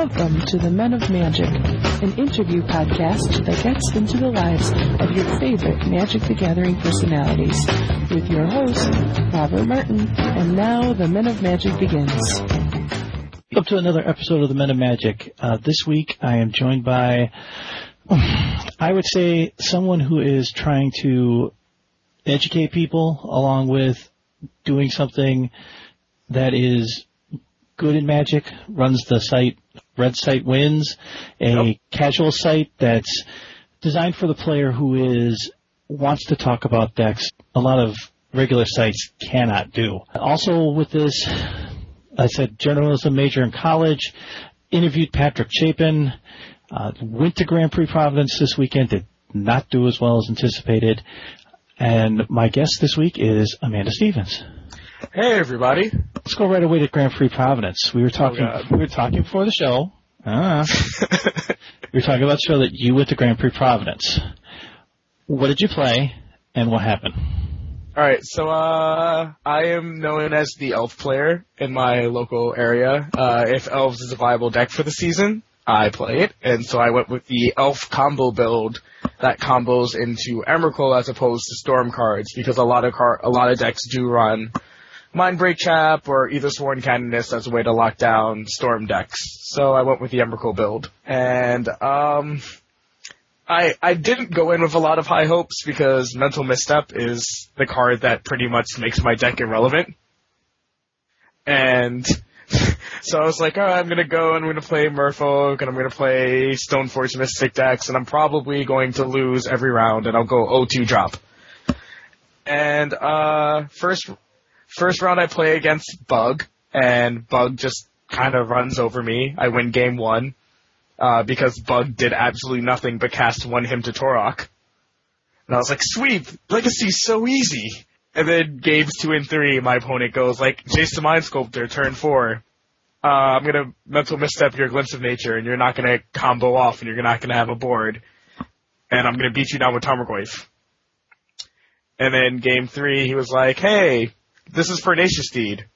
Welcome to the Men of Magic, an interview podcast that gets into the lives of your favorite Magic the Gathering personalities. With your host, Robert Martin. And now the Men of Magic begins. Up to another episode of the Men of Magic. Uh, this week I am joined by, I would say, someone who is trying to educate people along with doing something that is good in Magic, runs the site Red Site Wins, a yep. casual site that's designed for the player who is wants to talk about decks. A lot of regular sites cannot do. Also with this, I said journalism major in college, interviewed Patrick Chapin, uh, went to Grand Prix Providence this weekend, did not do as well as anticipated. And my guest this week is Amanda Stevens. Hey everybody. Let's go right away to Grand Prix Providence. We were talking. Oh we were talking before the show. Ah. we were talking about the show that you went to Grand Prix Providence. What did you play, and what happened? All right, so uh, I am known as the elf player in my local area. Uh, if elves is a viable deck for the season, I play it, and so I went with the elf combo build that combos into Emrakul as opposed to storm cards because a lot of car- a lot of decks do run Mindbreak Trap or Ethersworn Canonist as a way to lock down Storm decks. So I went with the Emrakul build. And, um, I, I didn't go in with a lot of high hopes because Mental Misstep is the card that pretty much makes my deck irrelevant. And so I was like, oh, I'm gonna go and I'm gonna play Merfolk and I'm gonna play Stoneforge Mystic decks and I'm probably going to lose every round and I'll go O2 drop. And, uh, first, First round I play against Bug, and Bug just kind of runs over me. I win game one, uh, because Bug did absolutely nothing but cast one Hymn to Tourach. And I was like, sweet, Legacy's so easy. And then games two and three, my opponent goes like, Jace the Mind Sculptor, turn four. Uh, I'm gonna mental misstep your glimpse of nature, and you're not gonna combo off, and you're not gonna have a board. And I'm gonna beat you down with Tarmogoyf. And then game three, he was like, hey, this is Pernicious Deed.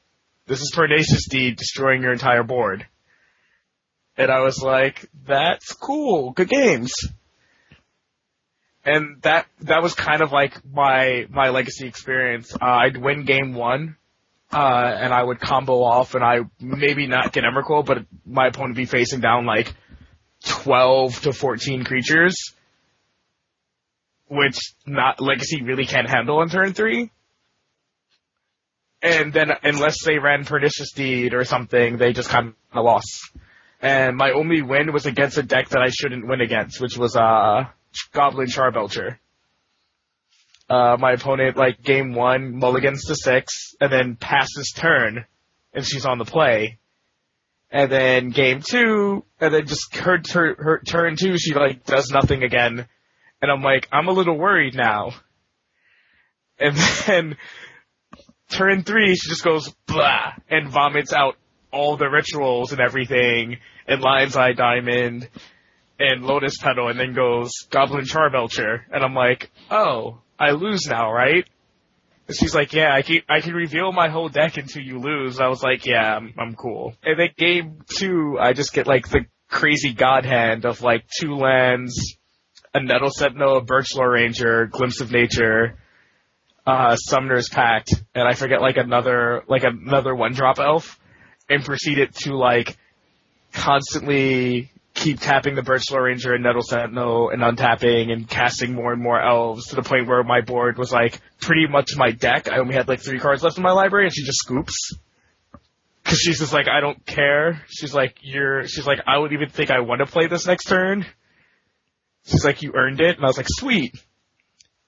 This is Pernicious Deed destroying your entire board. And I was like, that's cool. Good games. And that, that was kind of like my, my legacy experience. Uh, I'd win game one, uh, and I would combo off and I maybe not get Emrakul, but my opponent would be facing down like 12 to 14 creatures, which not, legacy really can't handle on turn three and then unless they ran Pernicious Deed or something, they just kind of lost. And my only win was against a deck that I shouldn't win against, which was uh Goblin Charbelcher. Uh, my opponent like game one mulligans to six, and then passes turn, and she's on the play. And then game two, and then just her, her, her turn two, she like does nothing again, and I'm like, I'm a little worried now. And then turn three, she just goes blah and vomits out all the rituals and everything, and Lion's Eye Diamond, and Lotus Petal, and then goes Goblin Charbelcher, and I'm like, oh, I lose now, right? And she's like, yeah, I can I can reveal my whole deck until you lose. I was like, yeah, I'm, I'm cool. And then game two, I just get like the crazy god hand of like two lands, a Nettle Sentinel, a Birchlore Ranger, Glimpse of Nature, uh, Summoner's Pact, and I forget like another like another one drop elf, and proceeded to like constantly keep tapping the Birchlore Ranger and Nettle Sentinel and untapping and casting more and more elves to the point where my board was like pretty much my deck. I only had like three cards left in my library, and she just scoops. Cause she's just like, I don't care. She's like, you're, she's like, I wouldn't even think I want to play this next turn. She's like, you earned it. And I was like, sweet.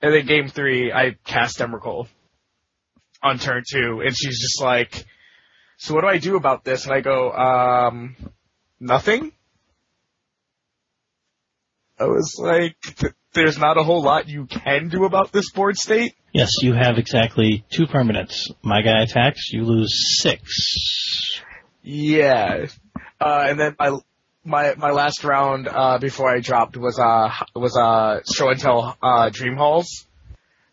And then game three, I cast Emrakul on turn two, and she's just like, "So what do I do about this?" And I go, "Um, nothing." I was like, "There's not a whole lot you can do about this board state." Yes, you have exactly two permanents. My guy attacks, you lose six. Yeah, uh, and then my my my last round uh, before I dropped was uh was uh show and tell uh, Dream Halls,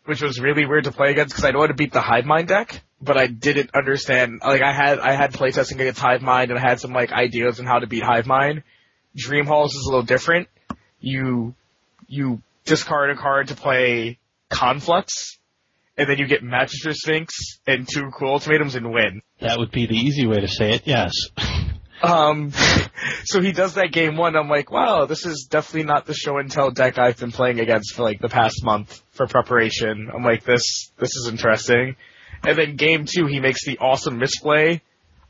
which was really weird to play against because I know how to beat the Hive Mind deck, but I didn't understand. Like I had I had playtesting against Hive Mind and I had some like ideas on how to beat Hive Mind. Dream Halls is a little different. You you discard a card to play Conflux, and then you get Magister Sphinx and two cool ultimatums and win. That would be the easy way to say it, yes. Um, so he does that game one. I'm like, wow, this is definitely not the show and tell deck I've been playing against for like the past month for preparation. I'm like, this, this is interesting. And then game two, he makes the awesome misplay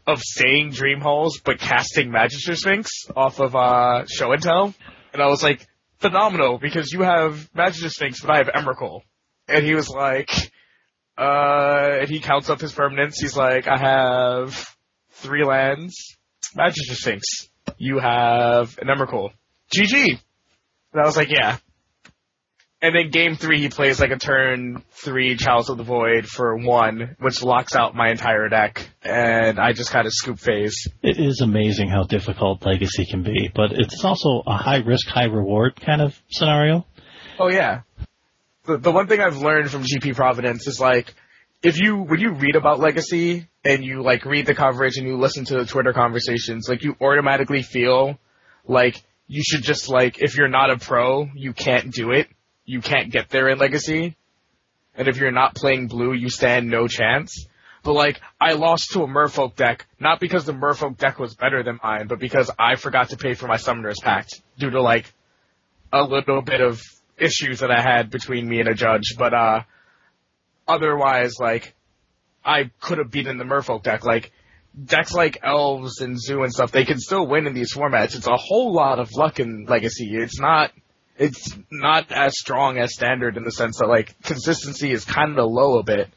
of saying Dream Halls, but casting Magister Sphinx off of, uh, show and tell. And I was like, phenomenal, because you have Magister Sphinx, but I have Emrakul. And he was like, uh, and he counts up his permanents. He's like, I have three lands, Magister Sphinx. You have an Emrakul. GG. And I was like, yeah. And then game three, he plays like a turn three Chalice of the Void for one, which locks out my entire deck. And I just kind of scoop phase. It is amazing how difficult Legacy can be, but it's also a high risk, high reward kind of scenario. Oh yeah. The, the one thing I've learned from GP Providence is like, if you, when you read about Legacy and you like read the coverage and you listen to the Twitter conversations, like you automatically feel like you should just like, if you're not a pro, you can't do it. You can't get there in Legacy. And if you're not playing blue, you stand no chance. But like, I lost to a Merfolk deck, not because the Merfolk deck was better than mine, but because I forgot to pay for my Summoner's Pact due to like a little bit of issues that I had between me and a judge. But uh, otherwise, like, I could have beaten the Merfolk deck. Like, decks like Elves and Zoo and stuff, they can still win in these formats. It's a whole lot of luck in Legacy. It's not, it's not as strong as Standard in the sense that, like, consistency is kind of low a bit.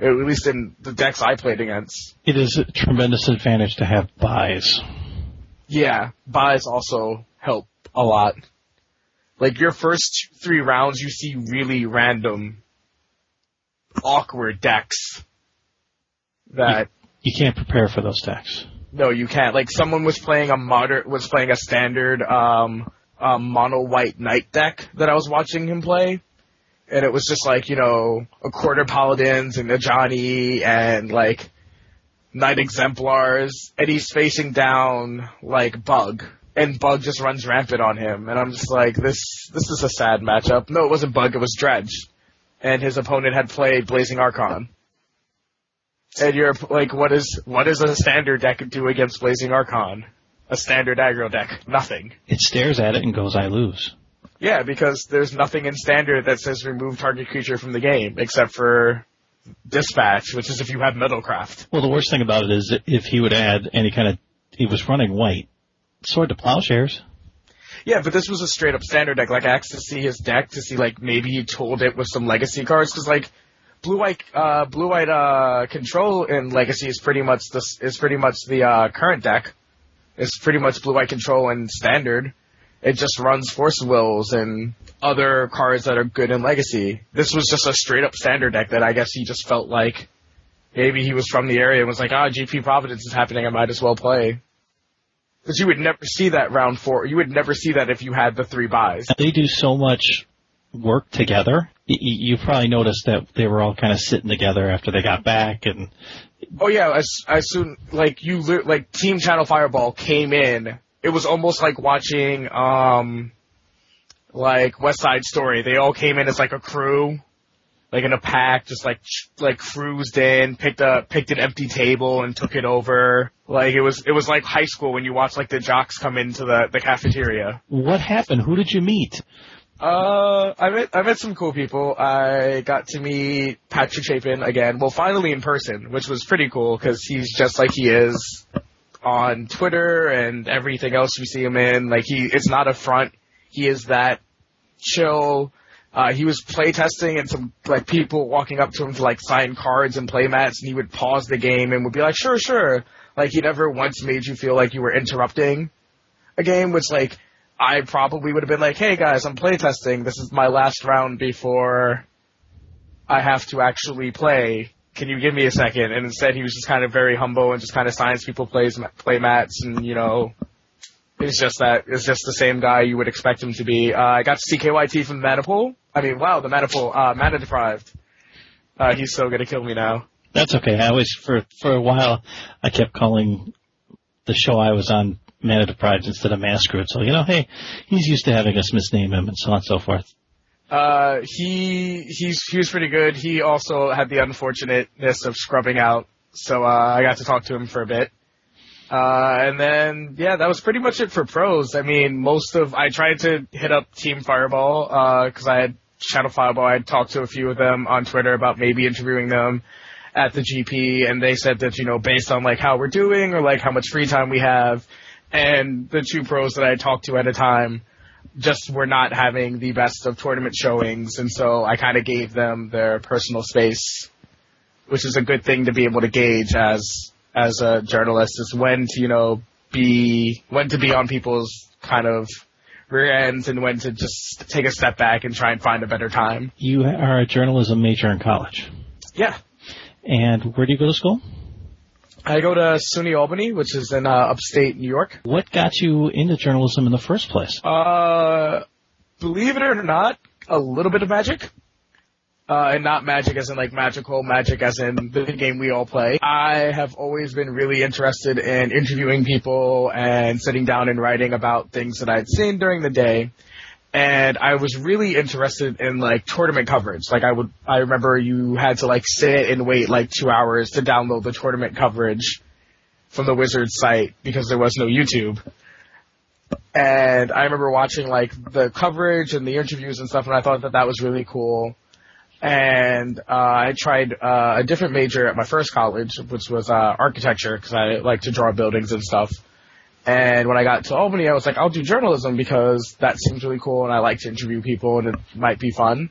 At least in the decks I played against. It is a tremendous advantage to have buys. Yeah, buys also help a lot. Like your first three rounds, you see really random, awkward decks. That You can't prepare for those decks. no, you can't. Like someone was playing a modern, was playing a standard um, um, mono white knight deck that I was watching him play, and it was just like you know Accorder Paladins and a Johnny and like knight exemplars, and he's facing down like Bug, and Bug just runs rampant on him, and I'm just like this this is a sad matchup. No, it wasn't Bug, it was Dredge, and his opponent had played Blazing Archon. And you're like, what is what does a standard deck do against Blazing Archon? A standard aggro deck, nothing. It stares at it and goes, I lose. Yeah, because there's nothing in standard that says remove target creature from the game except for dispatch, which is if you have Metalcraft. Well, the worst thing about it is if he would add any kind of, he was running white, sword to plowshares. Yeah, but this was a straight up standard deck. Like I asked to see his deck to see like maybe he told it with some legacy cards because like blue white uh, blue white uh, control in legacy is pretty much this is pretty much the uh, current deck. It's pretty much blue white control in standard. It just runs force wills and other cards that are good in legacy. This was just a straight up standard deck that I guess he just felt like maybe he was from the area and was like, ah, GP Providence is happening, I might as well play. Because you would never see that round four. You would never see that if you had the three buys. They do so much work together. You probably noticed that they were all kind of sitting together after they got back and Oh yeah, as as soon like you like Team Channel Fireball came in, it was almost like watching um like West Side Story. They all came in as like a crew, like in a pack, just like ch- like cruised in, picked a picked an empty table and took it over. Like it was it was like high school when you watch like the jocks come into the the cafeteria. what happened? Who did you meet? Uh, I met I met some cool people. I got to meet Patrick Chapin again. Well, finally in person, which was pretty cool because he's just like he is on Twitter and everything else we see him in. Like he, it's not a front. He is that chill. Uh, he was playtesting and some like people walking up to him to like sign cards and play mats, and he would pause the game and would be like, "Sure, sure." Like he never once made you feel like you were interrupting a game, which like I probably would have been like, "Hey guys, I'm playtesting. This is my last round before I have to actually play. Can you give me a second? And instead, he was just kind of very humble and just kind of signs people plays play mats and you know It's just that it's just the same guy you would expect him to be. Uh, I got to see KYT from the Mana Pool. I mean, wow, the Mana Pool, uh, Mana Deprived. Uh, he's so gonna kill me now. That's okay. I always for for a while I kept calling the show I was on Mana Deprived instead of Masquerade. So you know, hey, he's used to having us misname him and so on and so forth. Uh, he he's he was pretty good. He also had the unfortunateness of scrubbing out, so uh, I got to talk to him for a bit. Uh, and then yeah, that was pretty much it for pros. I mean, most of I tried to hit up Team Fireball because I had Channel Fireball. I had talked to a few of them on Twitter about maybe interviewing them at the GP, and they said that you know based on like how we're doing or like how much free time we have, and the two pros that I talked to at a time just were not having the best of tournament showings, and so I kind of gave them their personal space, which is a good thing to be able to gauge as as a journalist is when to you know be when to be on people's kind of rear ends and when to just take a step back and try and find a better time. You are a journalism major in college. Yeah. And where do you go to school? I go to SUNY Albany, which is in uh, upstate New York. What got you into journalism in the first place? Uh, believe it or not, a little bit of magic. Uh, and not magic as in like magical, magic as in the game we all play. I have always been really interested in interviewing people and sitting down and writing about things that I'd seen during the day. And I was really interested in like tournament coverage. Like I would, I remember you had to like sit and wait like two hours to download the tournament coverage from the Wizards site because there was no YouTube. And I remember watching like the coverage and the interviews and stuff and I thought that that was really cool and uh, I tried uh, a different major at my first college, which was uh, architecture, because I like to draw buildings and stuff. And when I got to Albany, I was like, I'll do journalism because that seems really cool, and I like to interview people, and it might be fun.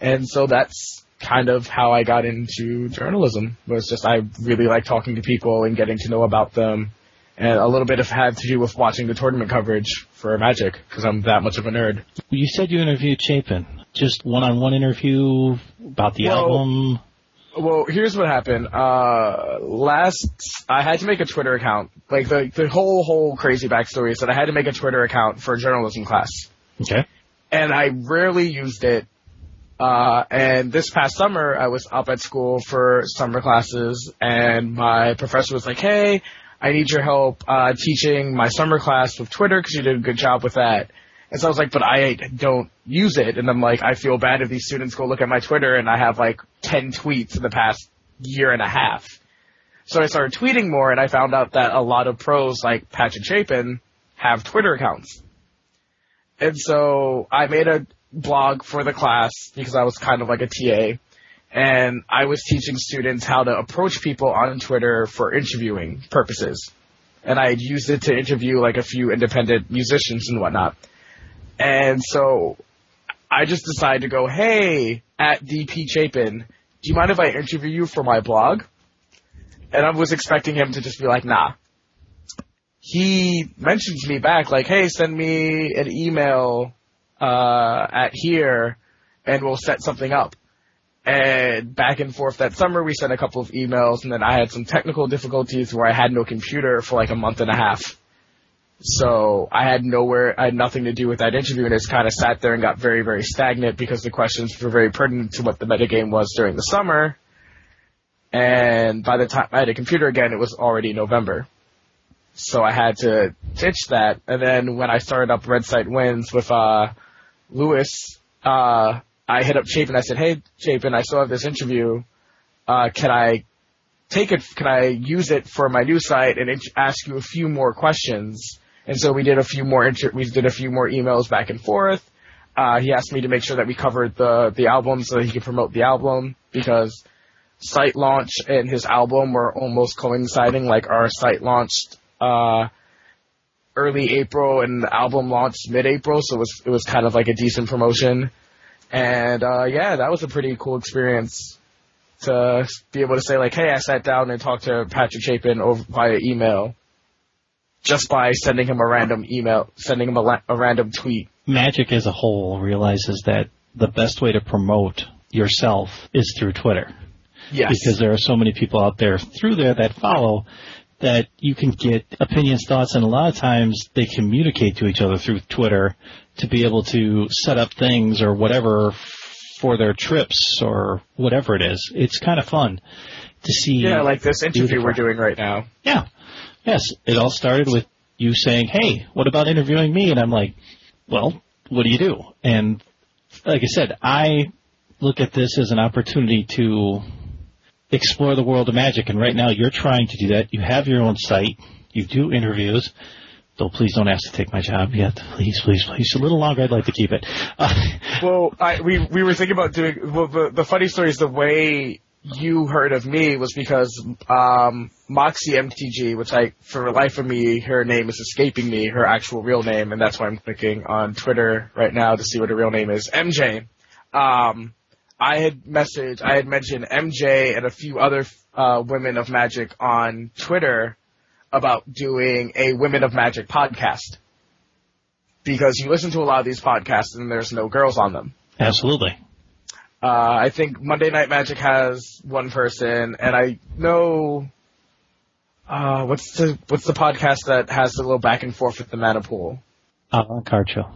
And so that's kind of how I got into journalism. Was just I really like talking to people and getting to know about them, and a little bit of had to do with watching the tournament coverage for Magic because I'm that much of a nerd. You said you interviewed Chapin. Just one-on-one interview about the Well, album. Well, here's what happened. Uh, last, I had to make a Twitter account. Like the the whole whole crazy backstory is that I had to make a Twitter account for a journalism class, Okay. and I rarely used it. Uh, and this past summer, I was up at school for summer classes, and my professor was like, "Hey, I need your help uh, teaching my summer class with Twitter because you did a good job with that." And so I was like, "But I don't use it," and I'm like, "I feel bad if these students go look at my Twitter and I have like ten tweets in the past year and a half." So I started tweeting more, and I found out that a lot of pros like Patrick Chapin have Twitter accounts. And so I made a blog for the class because I was kind of like a TA. And I was teaching students how to approach people on Twitter for interviewing purposes. And I had used it to interview like a few independent musicians and whatnot. And so I just decided to go, hey, at DP Chapin, do you mind if I interview you for my blog? And I was expecting him to just be like, nah. He mentioned to me back, like, hey, send me an email uh, at here and we'll set something up. And back and forth that summer, we sent a couple of emails, and then I had some technical difficulties where I had no computer for like a month and a half. So I had nowhere, I had nothing to do with that interview, and it just kind of sat there and got very, very stagnant because the questions were very pertinent to what the metagame was during the summer. And by the time I had a computer again, it was already November. So I had to ditch that. And then when I started up Red Site Wins with uh, Lewis, uh, I hit up Chapin. I said, "Hey, Chapin, I still have this interview. Uh, can I take it? Can I use it for my new site and ask you a few more questions?" And so we did a few more. Inter- we did a few more emails back and forth. Uh, he asked me to make sure that we covered the the album so that he could promote the album because site launch and his album were almost coinciding. Like our site launched uh, early April and the album launched mid April, so it was it was kind of like a decent promotion. And uh, yeah, that was a pretty cool experience to be able to say like, hey, I sat down and talked to Patrick Chapin over via email, just by sending him a random email, sending him a, la- a random tweet. Magic as a whole realizes that the best way to promote yourself is through Twitter. Yes. Because there are so many people out there through there that follow that you can get opinions, thoughts, and a lot of times they communicate to each other through Twitter to be able to set up things or whatever for their trips or whatever it is. It's kind of fun to see. Yeah, like this interview we're doing right now. Yeah. Yes. It all started with you saying, Hey, what about interviewing me? And I'm like, well, what do you do? And like I said, I look at this as an opportunity to explore the world of magic. And right now you're trying to do that. You have your own site. You do interviews. Though please don't ask to take my job yet. Please, please, please. A little longer. I'd like to keep it. Uh, Well, I, we we were thinking about doing. Well, the the funny story is the way you heard of me was because um, Moxie MTG, which I for the life of me, her name is escaping me, her actual real name, and that's why I'm clicking on Twitter right now to see what her real name is. MJ. Um, I had messaged, I had mentioned MJ and a few other uh, women of magic on Twitter about doing a Women of Magic podcast because you listen to a lot of these podcasts and there's no girls on them. absolutely. Uh, I think Monday Night Magic has one person, and I know uh, what's the what's the podcast that has the little back and forth with the mana pool. Card show.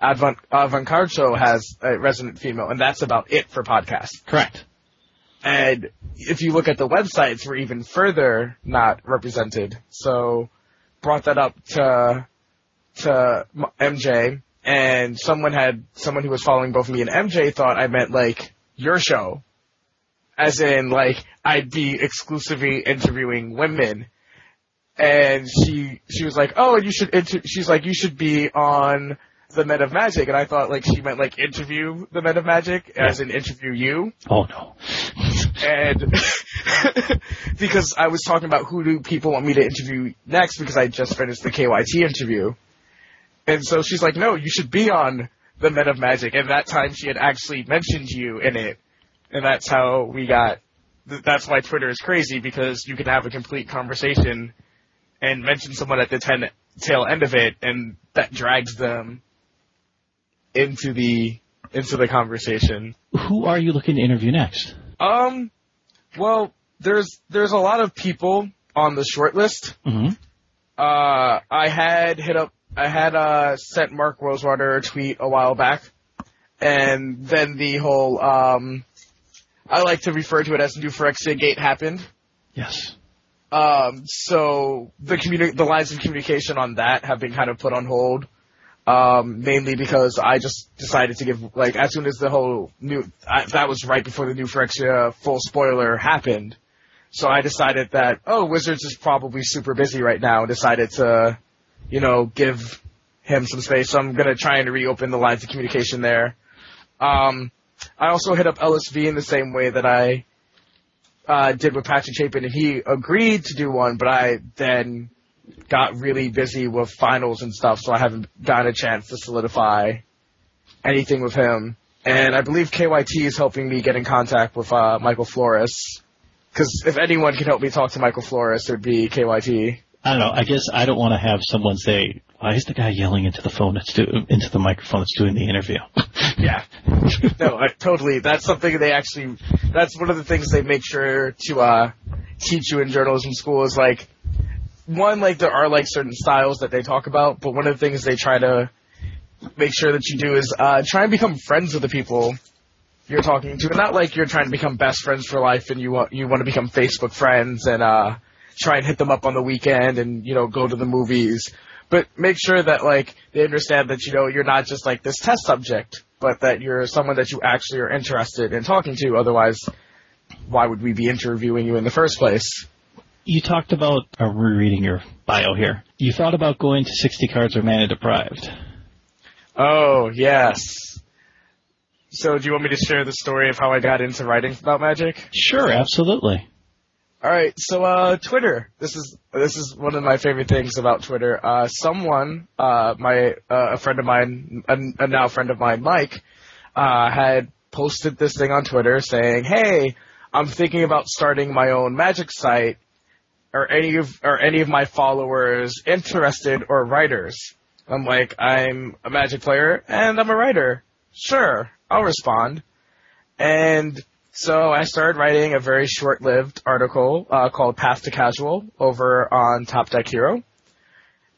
Avant Avant Card has a resident female, and that's about it for podcasts. Correct. And if you look at the websites, we're even further not represented. So brought that up to to MJ, and someone had someone who was following both me and MJ thought I meant like your show, as in like I'd be exclusively interviewing women. And she she was like, oh, you should. Inter-, she's like, you should be on the Men of Magic, and I thought like she meant like interview the Men of Magic, as in interview you Oh no. and because I was talking about who do people want me to interview next because I just finished the KYT interview. And so she's like, no, you should be on the Men of Magic. And that time she had actually mentioned you in it. And that's how we got, th- that's why Twitter is crazy because you can have a complete conversation and mention someone at the ten, tail end of it and that drags them into the, into the conversation. Who are you looking to interview next? Um, well, there's there's a lot of people on the short list. hmm Uh, I had hit up, I had uh sent Mark Rosewater a tweet a while back, and then the whole um, I like to refer to it as New Phyrexia Gate happened. Yes. Um, so the communi- the lines of communication on that have been kind of put on hold. Um, mainly because I just decided to give, like, as soon as the whole new, I, that was right before the new Phyrexia full spoiler happened. So I decided that, oh, Wizards is probably super busy right now and decided to, you know, give him some space. So I'm gonna try and reopen the lines of communication there. Um, I also hit up LSV in the same way that I, uh, did with Patrick Chapin and he agreed to do one, but I then got really busy with finals and stuff, so I haven't gotten a chance to solidify anything with him. And I believe KYT is helping me get in contact with uh, Michael Flores. Because if anyone can help me talk to Michael Flores, it would be KYT. I don't know. I guess I don't want to have someone say, "Why is the guy yelling into the phone that's do- into the microphone that's doing the interview?" Yeah. no, I, totally. That's something they actually. That's one of the things they make sure to uh, teach you in journalism school is like one like there are like certain styles that they talk about, but one of the things they try to make sure that you do is uh, try and become friends with the people you're talking to, and not like you're trying to become best friends for life and you want you want to become Facebook friends and uh, try and hit them up on the weekend and you know go to the movies. But make sure that like they understand that you know you're not just like this test subject, but that you're someone that you actually are interested in talking to. Otherwise, why would we be interviewing you in the first place? you talked about uh, rereading your bio here. You thought about going to 60 cards or mana deprived. Oh yes. So do you want me to share the story of how I got into writing about magic? Sure, absolutely. All right, so uh, Twitter. This is this is one of my favorite things about Twitter. Uh, someone, uh, my uh, a friend of mine, a, a now friend of mine, Mike, uh, had posted this thing on Twitter saying, "Hey, I'm thinking about starting my own magic site. Are any of are any of my followers interested or writers?" I'm like, "I'm a magic player and I'm a writer. Sure, I'll respond." And So I started writing a very short-lived article uh, called Path to Casual over on Top Deck Hero.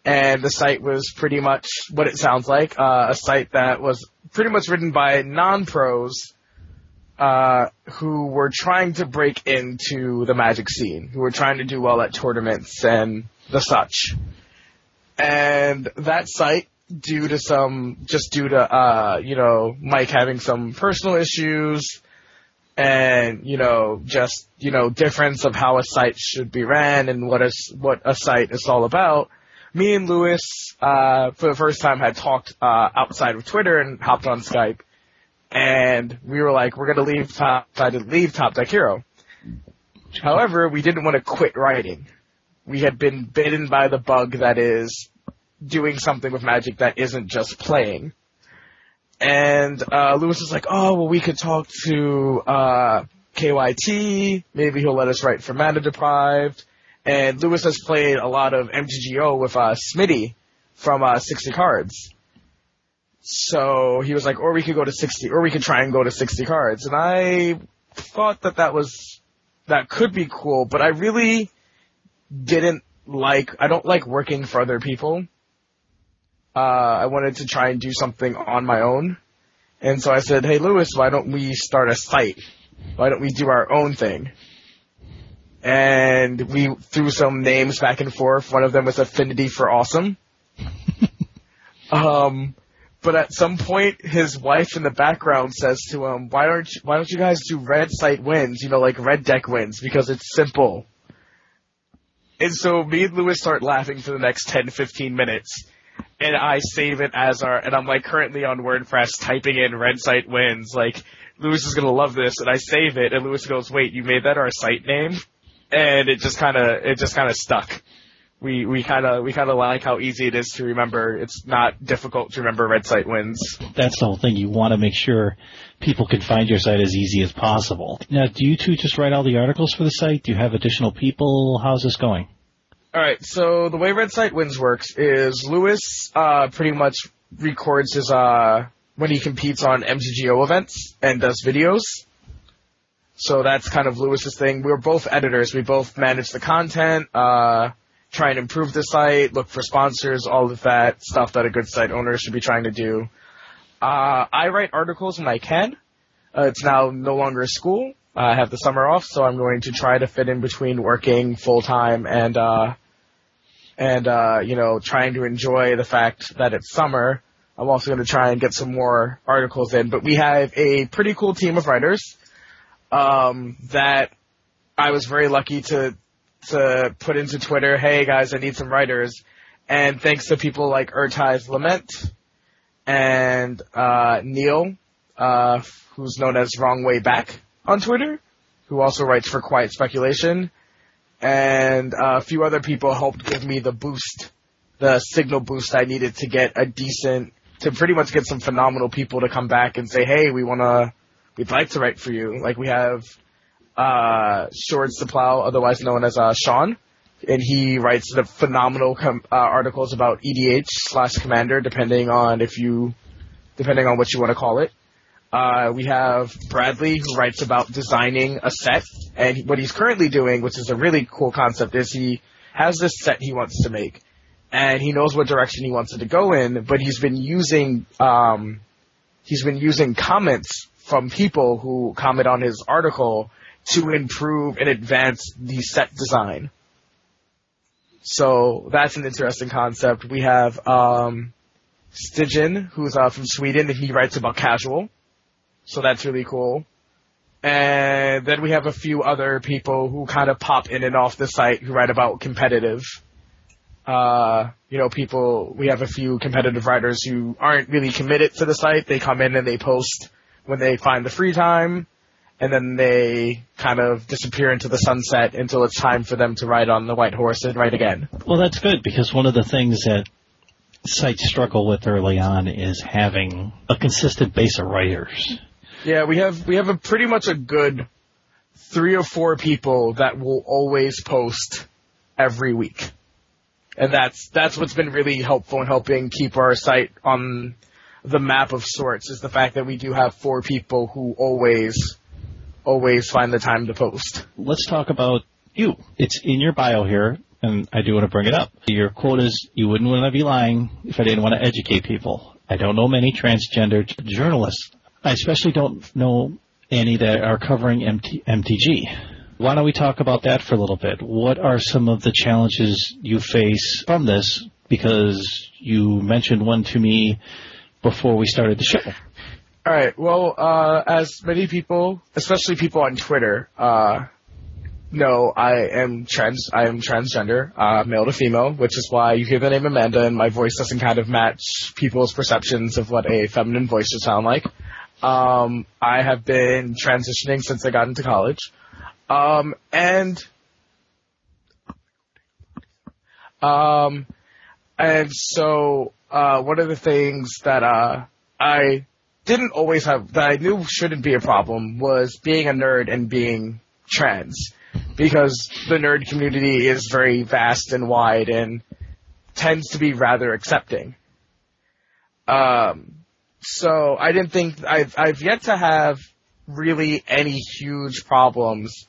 And the site was pretty much what it sounds like, uh, a site that was pretty much written by non-pros uh, who were trying to break into the magic scene, who were trying to do well at tournaments and the such. And that site, due to some, just due to, uh, you know, Mike having some personal issues, and you know just you know difference of how a site should be ran and what a what a site is all about. Me and Lewis, uh, for the first time, had talked uh, outside of Twitter and hopped on Skype, and we were like, we're gonna leave Top, I to leave Top Deck Hero. However, we didn't want to quit writing. We had been bitten by the bug that is doing something with Magic that isn't just playing. And uh, Lewis is like, oh, well, we could talk to uh, KYT. Maybe he'll let us write for Mana Deprived. And Lewis has played a lot of MTGO with uh, Smitty from uh, 60 Cards. So he was like, or we could go to 60, or we could try and go to 60 cards. And I thought that that was, that could be cool, but I really didn't like, I don't like working for other people uh, I wanted to try and do something on my own. And so I said, hey Lewis, why don't we start a site? Why don't we do our own thing? And we threw some names back and forth. One of them was Affinity for Awesome. um, but at some point, his wife in the background says to him, "Why don't you, why don't you guys do red site wins? You know, like red deck wins because it's simple." And so me and Lewis start laughing for the next 10, 15 minutes and I save it as our, and I'm like currently on WordPress typing in red site wins, like, Lewis is gonna love this, and I save it, and Lewis goes, wait, you made that our site name? And it just kinda, it just kinda stuck. We, we kinda, we kinda like how easy it is to remember. It's not difficult to remember red site wins. That's the whole thing. You want to make sure people can find your site as easy as possible. Now, do you two just write all the articles for the site? Do you have additional people? How's this going? All right, so the way Red Site Wins works is Lewis uh, pretty much records his uh, when he competes on MTGO events and does videos. So that's kind of Lewis's thing. We're both editors. We both manage the content, uh, try and improve the site, look for sponsors, all of that stuff that a good site owner should be trying to do. Uh, I write articles when I can. Uh, it's now no longer school. I have the summer off, so I'm going to try to fit in between working full time and uh, and uh, you know trying to enjoy the fact that it's summer. I'm also going to try and get some more articles in. But we have a pretty cool team of writers um, that I was very lucky to to put into Twitter. Hey guys, I need some writers. And thanks to people like Urtai's Lament and uh, Neil, uh, who's known as Wrong Way Back on Twitter, who also writes for Quiet Speculation, and a few other people helped give me the boost, the signal boost I needed to get a decent, to pretty much get some phenomenal people to come back and say, hey, we want to, we'd like to write for you. Like we have uh, Swords to Plow, otherwise known as uh, Sean, and he writes the phenomenal com- uh, articles about EDH slash Commander, depending on if you, depending on what you want to call it. Uh, we have Bradley who writes about designing a set, and what he's currently doing, which is a really cool concept, is he has this set he wants to make, and he knows what direction he wants it to go in, but he's been using um, he's been using comments from people who comment on his article to improve and advance the set design. So that's an interesting concept. We have um, Stigen, who's uh, from Sweden, and he writes about casual. So that's really cool. And then we have a few other people who kind of pop in and off the site who write about competitive. Uh, you know, people, we have a few competitive writers who aren't really committed to the site. They come in and they post when they find the free time, and then they kind of disappear into the sunset until it's time for them to ride on the white horse and write again. Well, that's good because one of the things that sites struggle with early on is having a consistent base of writers. Yeah, we have we have a pretty much a good three or four people that will always post every week. And that's that's what's been really helpful in helping keep our site on the map of sorts is the fact that we do have four people who always always find the time to post. Let's talk about you. It's in your bio here, and I do want to bring it up. Your quote is, you wouldn't want to be lying if I didn't want to educate people. I don't know many transgender journalists. I especially don't know any that are covering MT- MTG. Why don't we talk about that for a little bit? What are some of the challenges you face from this? Because you mentioned one to me before we started the show. All right. Well, uh, as many people, especially people on Twitter, uh, know, I am trans. I am transgender, uh, male to female, which is why you hear the name Amanda, and my voice doesn't kind of match people's perceptions of what a feminine voice should sound like. Um, I have been transitioning since I got into college. Um, and, um, and so, uh, one of the things that, uh, I didn't always have, that I knew shouldn't be a problem was being a nerd and being trans. Because the nerd community is very vast and wide and tends to be rather accepting. Um, so I didn't think, I've, I've yet to have really any huge problems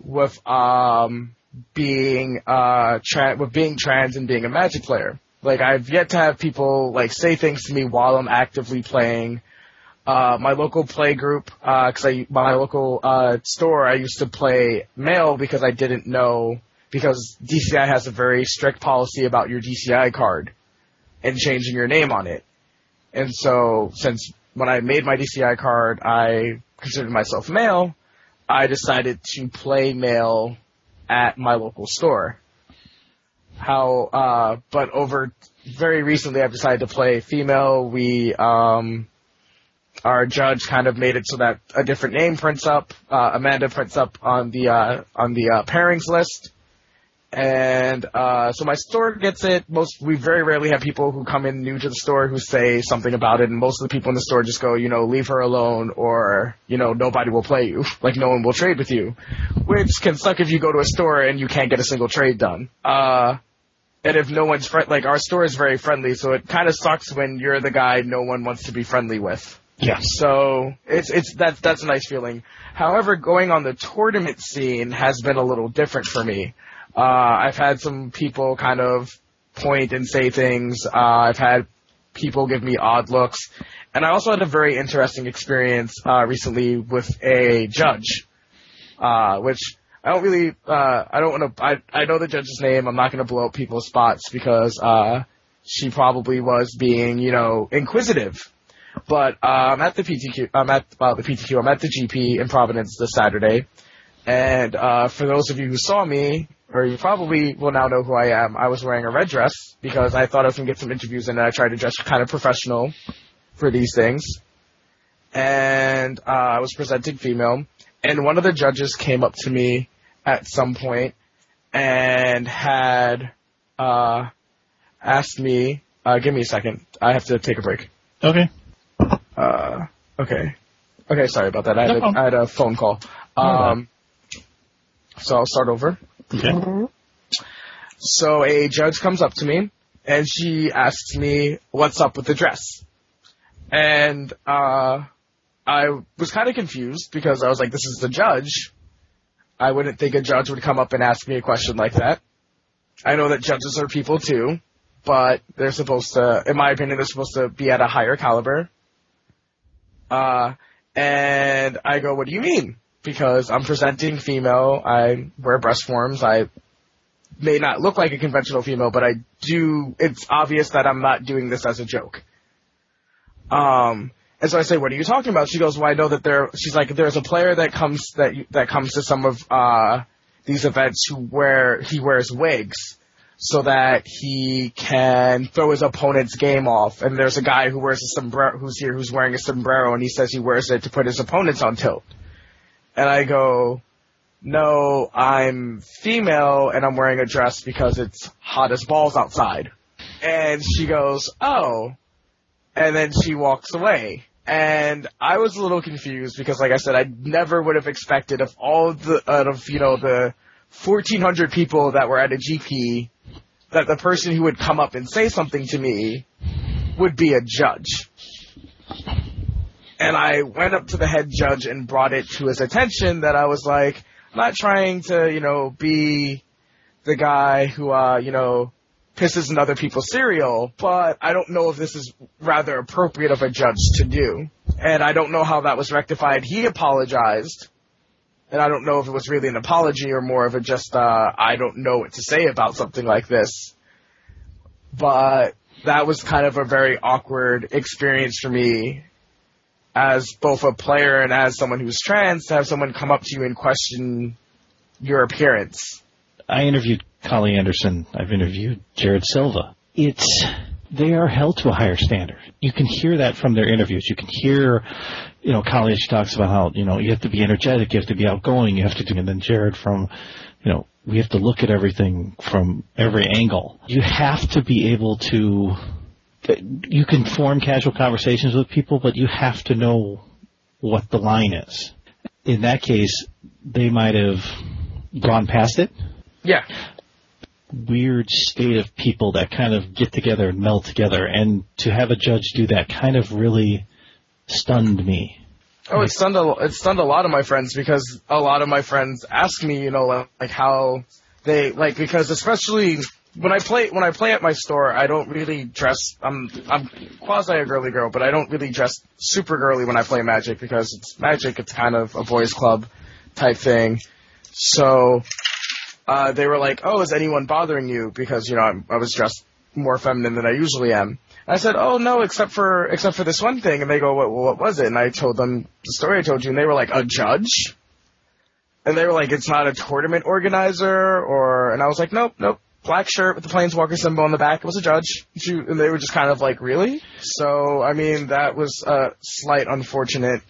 with um being uh tra- with being trans and being a magic player. Like I've yet to have people like say things to me while I'm actively playing. Uh, my local play group, uh, cause I, my local, uh, store, I used to play male because I didn't know, because DCI has a very strict policy about your DCI card and changing your name on it. And so, since when I made my DCI card, I considered myself male, I decided to play male at my local store. How, uh, but over very recently I've decided to play female. We, um, our judge kind of made it so that a different name prints up. Uh, Amanda prints up on the, uh, on the, uh, pairings list. And, uh, so my store gets it. Most, we very rarely have people who come in new to the store who say something about it. And most of the people in the store just go, you know, leave her alone or, you know, nobody will play you. Like no one will trade with you. Which can suck if you go to a store and you can't get a single trade done. Uh, and if no one's friend, like our store is very friendly, so it kind of sucks when you're the guy no one wants to be friendly with. Yeah. So it's it's that's that's a nice feeling. However, going on the tournament scene has been a little different for me. Uh, I've had some people kind of point and say things. Uh, I've had people give me odd looks, and I also had a very interesting experience uh, recently with a judge, uh, which I don't really. Uh, I don't want to. I I know the judge's name. I'm not going to blow up people's spots because uh, she probably was being, you know, inquisitive. But uh, I'm at the PTQ. I'm at uh, the PTQ. I'm at the GP in Providence this Saturday, and uh, for those of you who saw me, or you probably will now know who I am. I was wearing a red dress because I thought I was going to get some interviews in and I tried to dress kind of professional for these things. And uh, I was presenting female. And one of the judges came up to me at some point and had uh, asked me, uh, give me a second. I have to take a break. Okay. Uh, okay. Okay, sorry about that. I had, No a, had a phone call. Um, so I'll start over. Okay. So a judge comes up to me and she asks me what's up with the dress. And uh I was kind of confused because I was like this is the judge. I wouldn't think a judge would come up and ask me a question like that. I know that judges are people too, but they're supposed to in my opinion they're supposed to be at a higher caliber. Uh and I go, "What do you mean?" Because I'm presenting female, I wear breast forms, I may not look like a conventional female, but I do. It's obvious that I'm not doing this as a joke. Um, and so I say, "What are you talking about?" She goes, "Well, I know that there." She's like, "There's a player that comes that that comes to some of uh these events who wear he wears wigs." So that he can throw his opponent's game off, and there's a guy who wears a sombrero, who's here, who's wearing a sombrero, and he says he wears it to put his opponents on tilt. And I go, no, I'm female and I'm wearing a dress because it's hot as balls outside. And she goes, oh. And then she walks away. And I was a little confused because, like I said, I never would have expected of all the, out of, you know, the 1400 people that were at a GP, that the person who would come up and say something to me would be a judge. And I went up to the head judge and brought it to his attention that I was like, I'm not trying to, you know, be the guy who, uh, you know, pisses in other people's cereal, but I don't know if this is rather appropriate of a judge to do. And I don't know how that was rectified. He apologized. And I don't know if it was really an apology or more of a just, uh, I don't know what to say about something like this. But that was kind of a very awkward experience for me as both a player and as someone who's trans to have someone come up to you and question your appearance. I interviewed Collie Anderson. I've interviewed Jared Silva. It's they are held to a higher standard. You can hear that from their interviews. You can hear, you know, Collie talks about how you know you have to be energetic, you have to be outgoing, you have to do. And then Jared from, you know, we have to look at everything from every angle. You have to be able to you can form casual conversations with people, but you have to know what the line is. In that case, they might have gone past it. Yeah. Weird state of people that kind of get together and meld together, and to have a judge do that kind of really stunned me. Oh, it stunned a, it stunned a lot of my friends because a lot of my friends ask me, you know, like, like how they like because especially when I play when I play at my store, I don't really dress. I'm I'm quasi a girly girl, but I don't really dress super girly when I play Magic because it's Magic. It's kind of a boys' club type thing. So uh, they were like, "Oh, is anyone bothering you?" Because you know I'm, I was dressed more feminine than I usually am. I said, "Oh no, except for except for this one thing." And they go, "What what was it?" And I told them the story I told you, and they were like, "A judge." And they were like, "It's not a tournament organizer," or and I was like, "Nope, nope." Black shirt with the planeswalker symbol on the back. It was a judge. And they were just kind of like, really? So, I mean, that was a slight unfortunate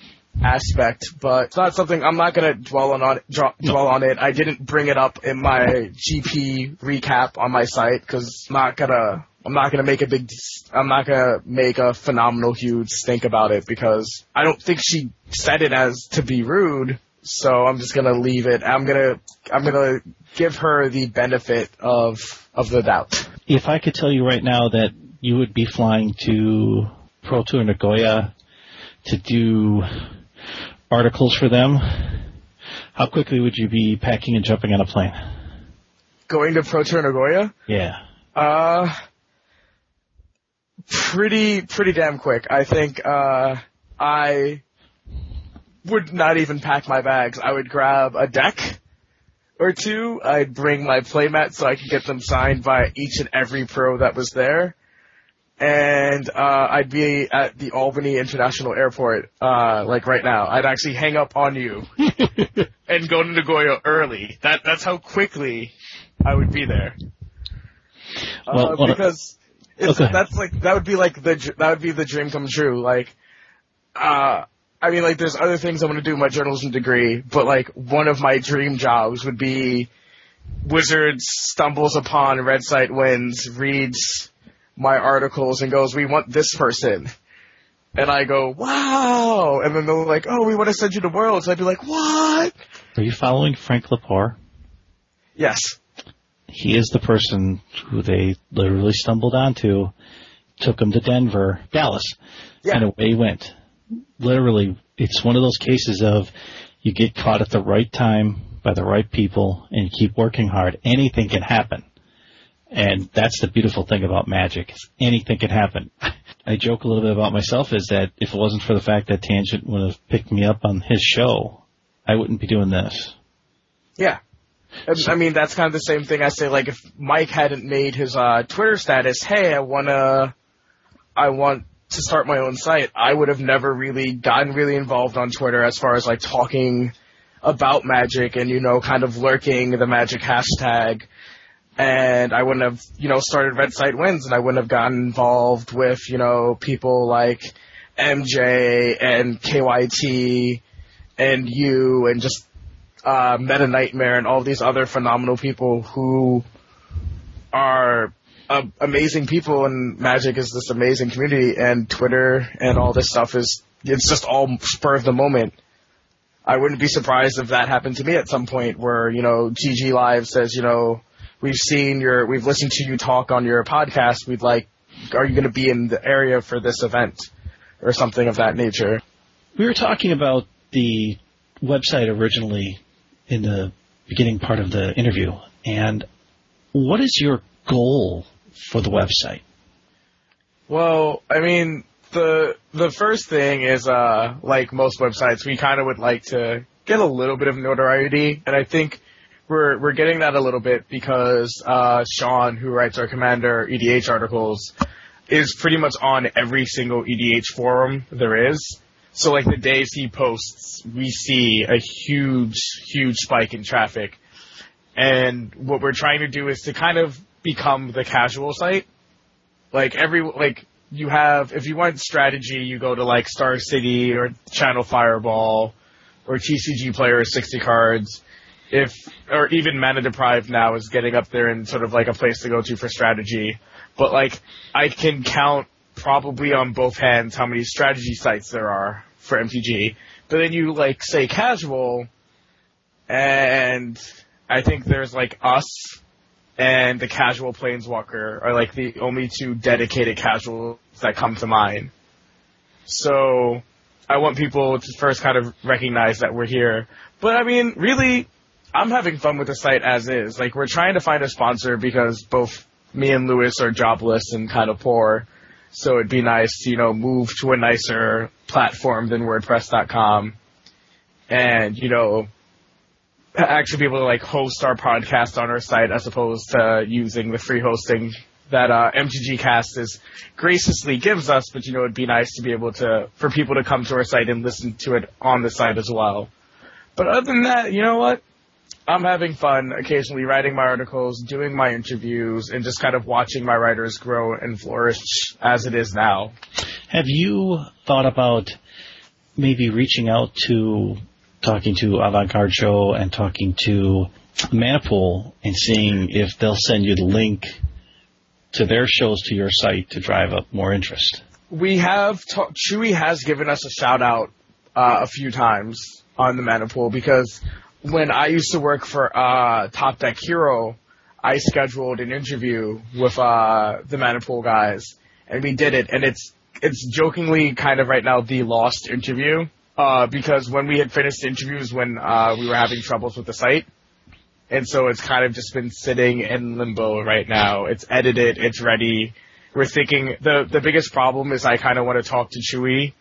aspect, but it's not something I'm not gonna dwell on, dwell on it. I didn't bring it up in my GP recap on my site because I'm not gonna I'm not gonna make a big I'm not gonna make a phenomenal huge stink about it because I don't think she said it as to be rude. So I'm just gonna leave it. I'm gonna I'm gonna give her the benefit of of the doubt. If I could tell you right now that you would be flying to Pro Tour Nagoya to do articles for them, how quickly would you be packing and jumping on a plane? Going to Pro Tour Nagoya? Yeah. Uh, pretty pretty damn quick. I think uh, I would not even pack my bags. I would grab a deck or two. I'd bring my playmat so I could get them signed by each and every pro that was there. And uh, I'd be at the Albany International Airport, uh, like right now. I'd actually hang up on you and go to Nagoya early. That that's how quickly I would be there. Well, uh, well, because it's, okay. that's like that would be like the that would be the dream come true. Like, uh, I mean, like there's other things I want to do in my journalism degree, but like one of my dream jobs would be Wizards stumbles upon Red Site wins, reads my articles and goes, "We want this person." And I go, wow! And then they're like, oh, we want to send you to Worlds. I'd be like, what? Are you following Frank Lepore? Yes. He is the person who they literally stumbled onto, took him to Denver, Dallas, Yeah. and away he went. Literally, it's one of those cases of you get caught at the right time by the right people and you keep working hard. Anything can happen. And that's the beautiful thing about magic. is Anything can happen. I joke a little bit about myself is that if it wasn't for the fact that Tangent would have picked me up on his show, I wouldn't be doing this. Yeah. And, I mean, that's kind of the same thing I say, like, if Mike hadn't made his, uh, Twitter status, hey, I wanna, I want to start my own site, I would have never really gotten really involved on Twitter as far as, like, talking about magic and, you know, kind of lurking the magic hashtag. And I wouldn't have, you know, started Red Site Wins and I wouldn't have gotten involved with, you know, people like MJ and KYT and you and just uh, Meta Nightmare and all these other phenomenal people who are uh, amazing people and Magic is this amazing community and Twitter and all this stuff is it's just all spur of the moment. I wouldn't be surprised if that happened to me at some point where, you know, GG Live says, you know, we've seen your, we've listened to you talk on your podcast. We'd like, are you going to be in the area for this event or something of that nature? We were talking about the website originally in the beginning part of the interview, and what is your goal for the website? Well, I mean, the the first thing is uh like most websites, we kind of would like to get a little bit of notoriety, and I think we're we're getting that a little bit because uh Sean, who writes our Commander EDH articles, is pretty much on every single EDH forum there is. So like the days he posts, we see a huge, huge spike in traffic. And what we're trying to do is to kind of become the casual site. Like every, like you have, if you want strategy, you go to like Star City or Channel Fireball or TCG Player 60 cards. If, or even Mana Deprived now is getting up there and sort of like a place to go to for strategy. But like, I can count probably on both hands how many strategy sites there are for MTG. But then you like say casual, and I think there's like us and the casual planeswalker are like the only two dedicated casuals that come to mind. So I want people to first kind of recognize that we're here. But I mean, really, I'm having fun with the site as is. Like we're trying to find a sponsor because both me and Lewis are jobless and kind of poor. So it'd be nice to, you know, move to a nicer platform than WordPress.com. And, you know, actually be able to like host our podcast on our site as opposed to using the free hosting that uh, MTG Cast is graciously gives us. But you know, it'd be nice to be able to for people to come to our site and listen to it on the site as well. But other than that, you know what? I'm having fun occasionally writing my articles, doing my interviews, and just kind of watching my writers grow and flourish as it is now. Have you thought about maybe reaching out to talking to Avant Garde Show and talking to Mana Pool and seeing if they'll send you the link to their shows to your site to drive up more interest? We have ta- Chewy has given us a shout out uh, a few times on the Mana Pool because when I used to work for uh, Top Deck Hero, I scheduled an interview with uh, the Mana Pool guys, and we did it. And it's it's jokingly kind of right now the lost interview uh, because when we had finished interviews when uh, we were having troubles with the site, and so it's kind of just been sitting in limbo right now. It's edited, it's ready. We're thinking the the biggest problem is I kind of want to talk to Chewy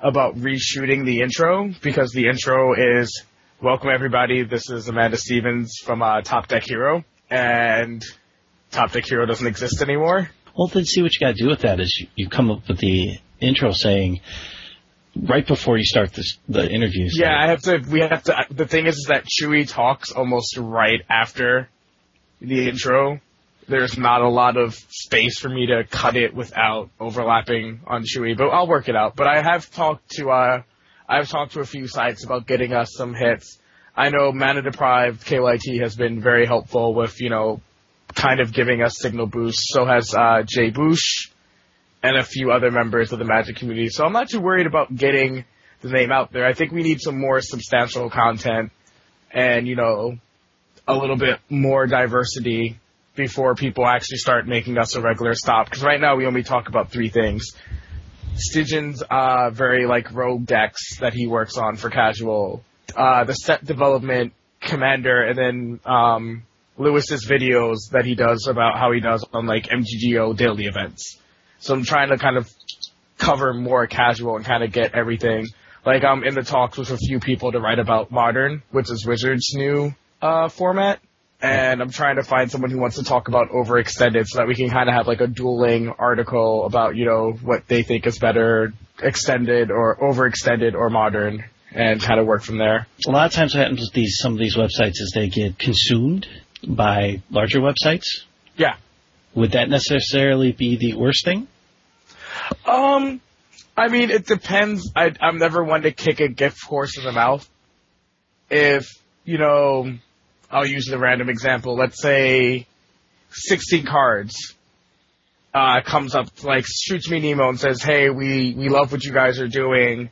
about reshooting the intro because the intro is Welcome everybody. This is Amanda Stevens from uh, Top Deck Hero, and Top Deck Hero doesn't exist anymore. Well, then see what you got to do with that is you, you come up with the intro saying right before you start this, the interview. Yeah, I have to. We have to. The thing is, is that Chewy talks almost right after the intro. There's not a lot of space for me to cut it without overlapping on Chewy, but I'll work it out. But I have talked to uh, I've talked to a few sites about getting us some hits. I know Mana Deprived KYT has been very helpful with, you know, kind of giving us signal boosts. So has uh, Jay Bush and a few other members of the Magic community. So I'm not too worried about getting the name out there. I think we need some more substantial content and, you know, a little bit more diversity before people actually start making us a regular stop. Because right now we only talk about three things. Stygian's uh, very like rogue decks that he works on for casual, uh, the set development commander, and then um, Lewis's videos that he does about how he does on like MTGO daily events. So I'm trying to kind of cover more casual and kind of get everything. Like I'm in the talks with a few people to write about Modern, which is Wizards' new uh, format and I'm trying to find someone who wants to talk about overextended so that we can kind of have like a dueling article about, you know, what they think is better, extended or overextended or modern and kind of work from there. A lot of times what happens with these, some of these websites is they get consumed by larger websites. Yeah. Would that necessarily be the worst thing? Um, I mean, it depends. I, I'm never one to kick a gift horse in the mouth. If, you know, I'll use the random example. Let's say 16 cards uh, comes up, like shoots me an email and says, "Hey, we we love what you guys are doing.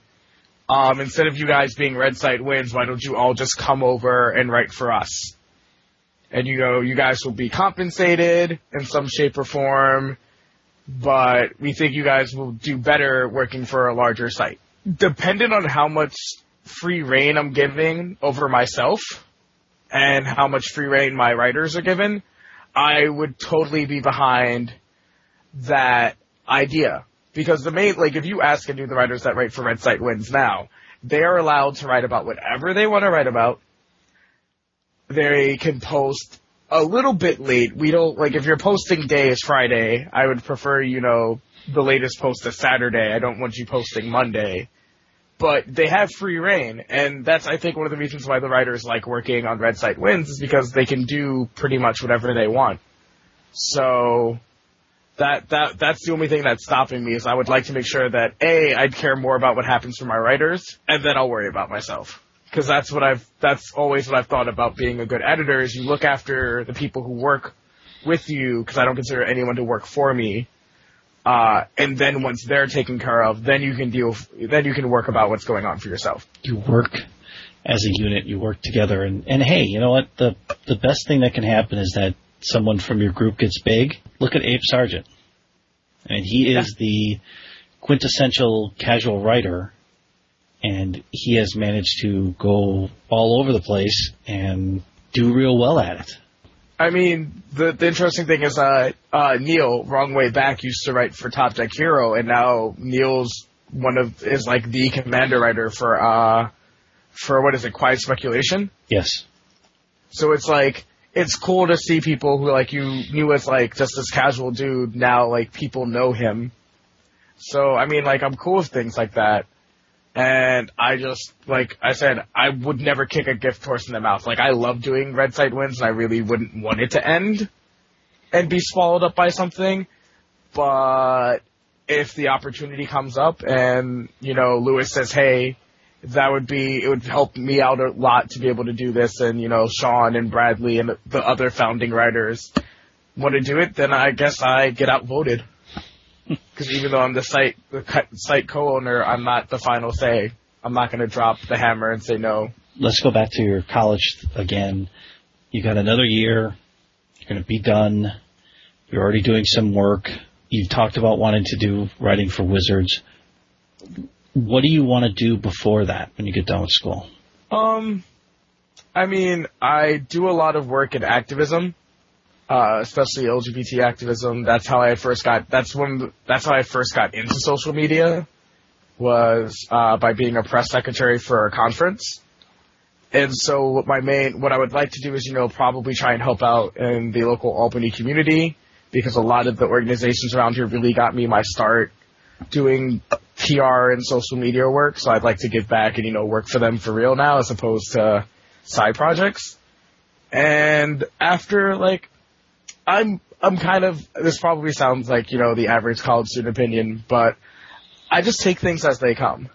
Um, instead of you guys being red site wins, why don't you all just come over and write for us? And you know, you guys will be compensated in some shape or form, but we think you guys will do better working for a larger site." dependent on how much free reign I'm giving over myself and how much free reign my writers are given, I would totally be behind that idea. Because the main, like, if you ask any of the writers that write for Red Site Wins now, they are allowed to write about whatever they want to write about. They can post a little bit late. We don't, like, if your posting day is Friday, I would prefer, you know, the latest post is Saturday. I don't want you posting Monday. But they have free reign, and that's, I think, one of the reasons why the writers like working on Red Site Wins is because they can do pretty much whatever they want. So, that that that's the only thing that's stopping me is I would like to make sure that a I'd care more about what happens for my writers and then I'll worry about myself because that's what I've that's always what I've thought about being a good editor is you look after the people who work with you because I don't consider anyone to work for me. Uh, and then once they're taken care of, then you can deal. Then you can work about what's going on for yourself. You work as a unit. You work together, and and hey, you know what? The the best thing that can happen is that someone from your group gets big. Look at Abe Sargent. I mean, he is the quintessential casual writer, and he has managed to go all over the place and do real well at it. I mean, the, the interesting thing is, uh, uh, Neil, wrong way back, used to write for Top Deck Hero, and now Neil's one of, is like the commander writer for, uh, for what is it, Quiet Speculation? Yes. So it's like, it's cool to see people who like you knew as like just this casual dude, now like people know him. So, I mean, like, I'm cool with things like that. And I just, like I said, I would never kick a gift horse in the mouth. Like, I love doing Red Site Wins, and I really wouldn't want it to end and be swallowed up by something. But if the opportunity comes up and, you know, Lewis says, hey, that would be, it would help me out a lot to be able to do this, and, you know, Sean and Bradley and the other founding writers want to do it, then I guess I get outvoted. Because even though I'm the site the site co-owner, I'm not the final say. I'm not going to drop the hammer and say no. Let's go back to your college again. You got another year. You're going to be done. You're already doing some work. You've talked about wanting to do writing for Wizards. What do you want to do before that when you get done with school? Um, I mean, I do a lot of work in activism uh, especially LGBT activism. That's how I first got. That's when. That's how I first got into social media. Was uh, by being a press secretary for a conference. And so what my main, what I would like to do is, you know, probably try and help out in the local Albany community because a lot of the organizations around here really got me my start doing PR and social media work. So I'd like to give back and, you know, work for them for real now as opposed to side projects. And after like I'm I'm kind of this probably sounds like you know the average college student opinion, but I just take things as they come.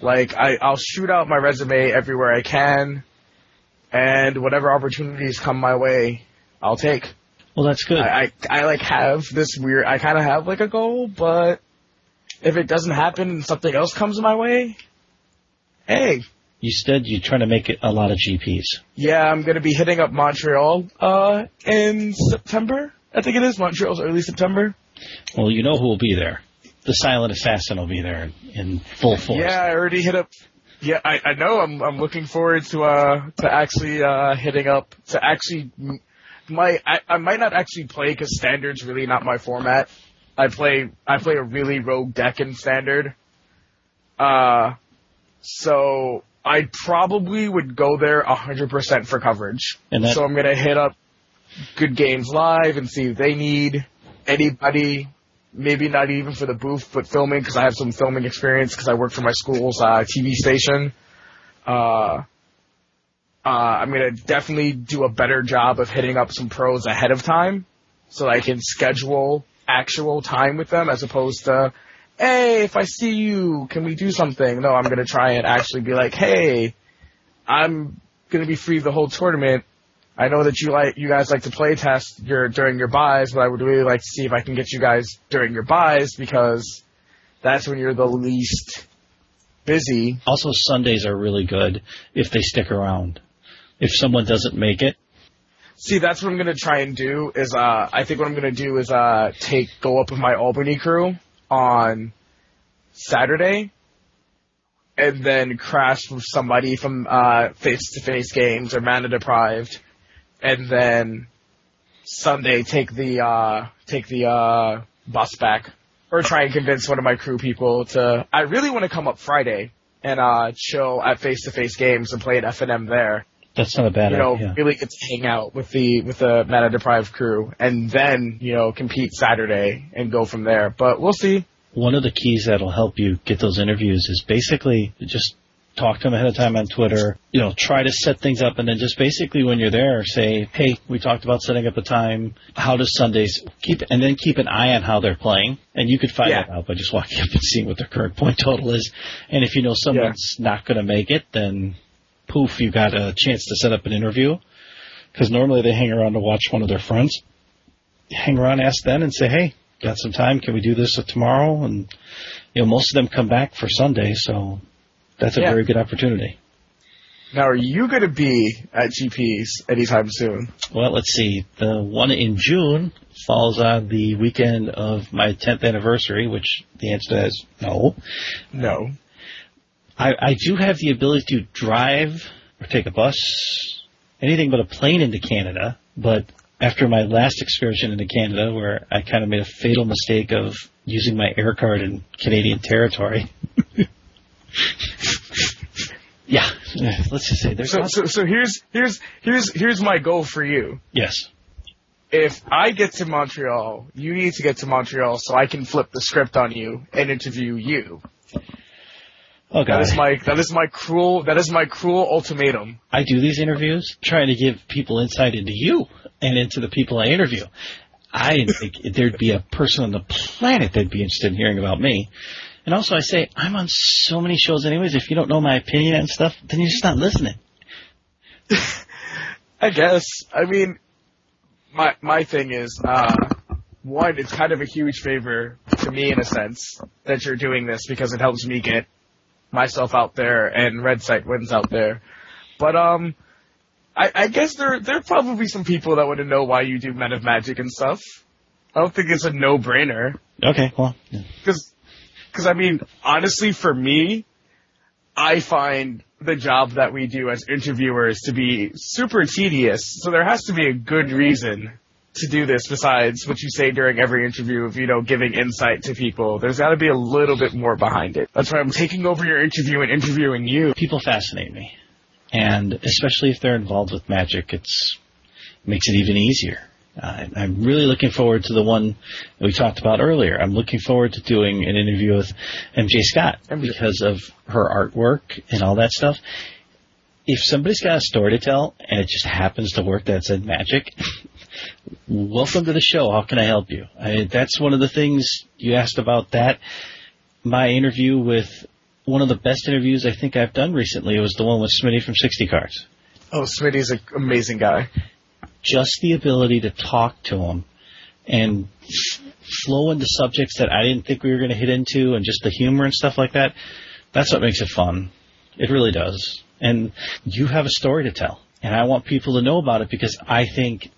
Like I I'll shoot out my resume everywhere I can, and whatever opportunities come my way, I'll take. Well, that's good. I I, I like have this weird. I kind of have like a goal, but if it doesn't happen and something else comes my way, hey, you said you're trying to make it a lot of GPs. Yeah, I'm going to be hitting up Montreal uh, in September. I think it is Montreal's early September. Well, you know who will be there. The Silent Assassin will be there in full force. Yeah, I already hit up. Yeah, I, I know. I'm I'm looking forward to uh to actually uh hitting up to actually my I, I might not actually play because standard's really not my format. I play I play a really rogue deck in standard. Uh, so I probably would go there 100% for coverage. And that- so I'm going to hit up Good Games Live and see if they need anybody, maybe not even for the booth, but filming, because I have some filming experience, because I work for my school's uh, TV station. Uh, uh, I'm going to definitely do a better job of hitting up some pros ahead of time, so I can schedule actual time with them as opposed to hey, if I see you, can we do something? No, I'm gonna try and actually be like, hey, I'm gonna be free the whole tournament. I know that you like, you guys like to play test your, during your buys, but I would really like to see if I can get you guys during your buys because that's when you're the least busy. Also, Sundays are really good if they stick around. If someone doesn't make it, See, that's what I'm gonna try and do. Is uh, I think what I'm gonna do is uh, take go up with my Albany crew on Saturday and then crash with somebody from uh, face-to-face games or mana deprived, and then Sunday take the uh, take the uh, bus back, or try and convince one of my crew people to. I really want to come up Friday and uh, chill at face-to-face games and play at FNM there. That's not a bad You know, idea. really get to hang out with the with the mana deprived crew, and then you know compete Saturday and go from there. But we'll see. One of the keys that'll help you get those interviews is basically just talk to them ahead of time on Twitter. You know, try to set things up, and then just basically when you're there, say, "Hey, we talked about setting up a time. How does Sundays keep?" And then keep an eye on how they're playing, and you could find Yeah. that out by just walking up and seeing what their current point total is. And if you know someone's not going to make it, then poof, you got a chance to set up an interview. Because normally they hang around to watch one of their friends. Hang around, ask them, and say, "Hey, got some time? Can we do this tomorrow?" And you know, most of them come back for Sunday, so that's a Yeah. very good opportunity. Now, are you going to be at GPs anytime soon? Well, let's see. The one in June falls on the weekend of my 10th anniversary, which the answer to that is no. No. I, I do have the ability to drive or take a bus, anything but a plane into Canada, but after my last excursion into Canada, where I kind of made a fatal mistake of using my air card in Canadian territory. yeah, let's just say there's So, so, so here's here's here's here's my goal for you. yes. If I get to Montreal, you need to get to Montreal so I can flip the script on you and interview you. Oh That is my that is my cruel that is my cruel ultimatum. I do these interviews trying to give people insight into you and into the people I interview. I didn't think there'd be a person on the planet that'd be interested in hearing about me. And also I say, I'm on so many shows anyways, if you don't know my opinion and stuff, then you're just not listening. I guess. I mean, my my thing is, uh, one, it's kind of a huge favor to me in a sense that you're doing this because it helps me get myself out there and Red Sight wins out there. But um, I, I guess there there are probably some people that want to know why you do Men of Magic and stuff. I don't think it's a no brainer Okay, well, yeah. because because I mean honestly for me, I find the job that we do as interviewers to be super tedious. So there has to be a good reason to do this besides what you say during every interview of you know giving insight to people. There's got to be a little bit more behind it. That's why I'm taking over your interview and interviewing you. people fascinate me. And especially if they're involved with magic, it's makes it even easier. Uh, I'm really looking forward to the one that we talked about earlier. I'm looking forward to doing an interview with MJ Scott because of her artwork and all that stuff. If somebody's got a story to tell and it just happens to work that's in magic, welcome to the show. How can I help you? I, that's one of the things you asked about that. My interview with one of the best interviews I think I've done recently was the one with Smitty from 60 Cards. Oh, Smitty's an amazing guy. Just the ability to talk to him and flow into subjects that I didn't think we were going to hit into and just the humor and stuff like that. That's what makes it fun. It really does. And you have a story to tell. And I want people to know about it because I think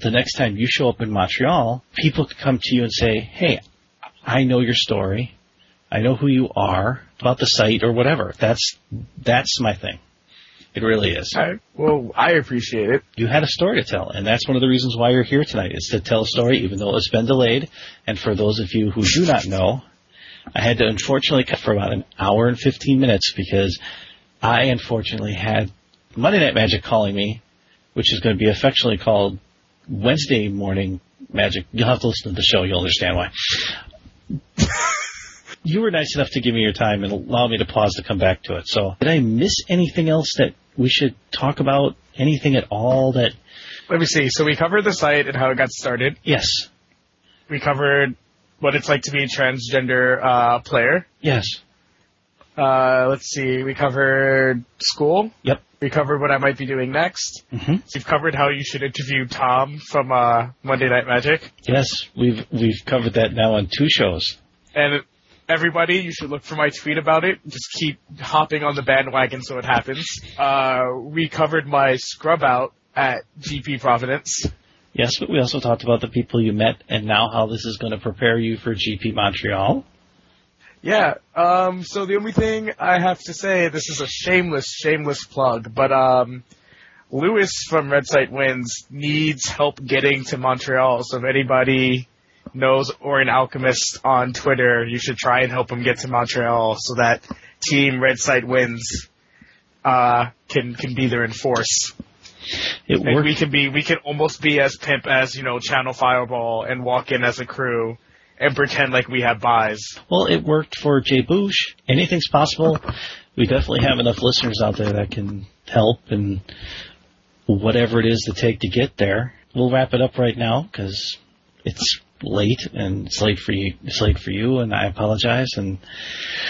the next time you show up in Montreal, people could come to you and say, hey, I know your story. I know who you are about the site or whatever. That's, that's my thing. It really is. I, well, I appreciate it. You had a story to tell, and that's one of the reasons why you're here tonight is to tell a story, even though it's been delayed. And for those of you who do not know, I had to unfortunately cut for about an hour and 15 minutes because I unfortunately had Monday Night Magic calling me, which is going to be affectionately called Wednesday Morning Magic. You'll have to listen to the show. You'll understand why. you were nice enough to give me your time and allow me to pause to come back to it. So, did I miss anything else that we should talk about? Anything at all that? Let me see. So we covered the site and how it got started. Yes, We covered what it's like to be a transgender uh, player. yes, Uh, let's see. We covered school. yep. We covered what I might be doing next. hmm We've covered how you should interview Tom from uh, Monday Night Magic. Yes, we've we've covered that now on two shows. And everybody, you should look for my tweet about it. Just keep hopping on the bandwagon so it happens. Uh, we covered my scrub out at GP Providence. Yes, but we also talked about the people you met and now how this is going to prepare you for GP Montreal. Yeah. Um. So the only thing I have to say, this is a shameless, shameless plug, but um, Lewis from Red Site Wins needs help getting to Montreal. So if anybody knows or an Alchemist on Twitter, you should try and help him get to Montreal so that Team Red Site Wins uh, can can be there in force. It And worked. we can be we can almost be as pimp as you know Channel Fireball and walk in as a crew and pretend like we have buys. Well, it worked for Jay Boosh. Anything's possible. We definitely have enough listeners out there that can help and whatever it is to take to get there. We'll wrap it up right now because it's late and it's late for you. It's late for you, and I apologize. And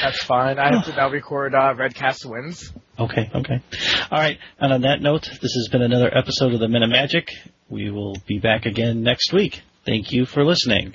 That's fine. I have to now record uh, Redcast wins. okay, okay, all right. And on that note, this has been another episode of the of Magic. We will be back again next week. Thank you for listening.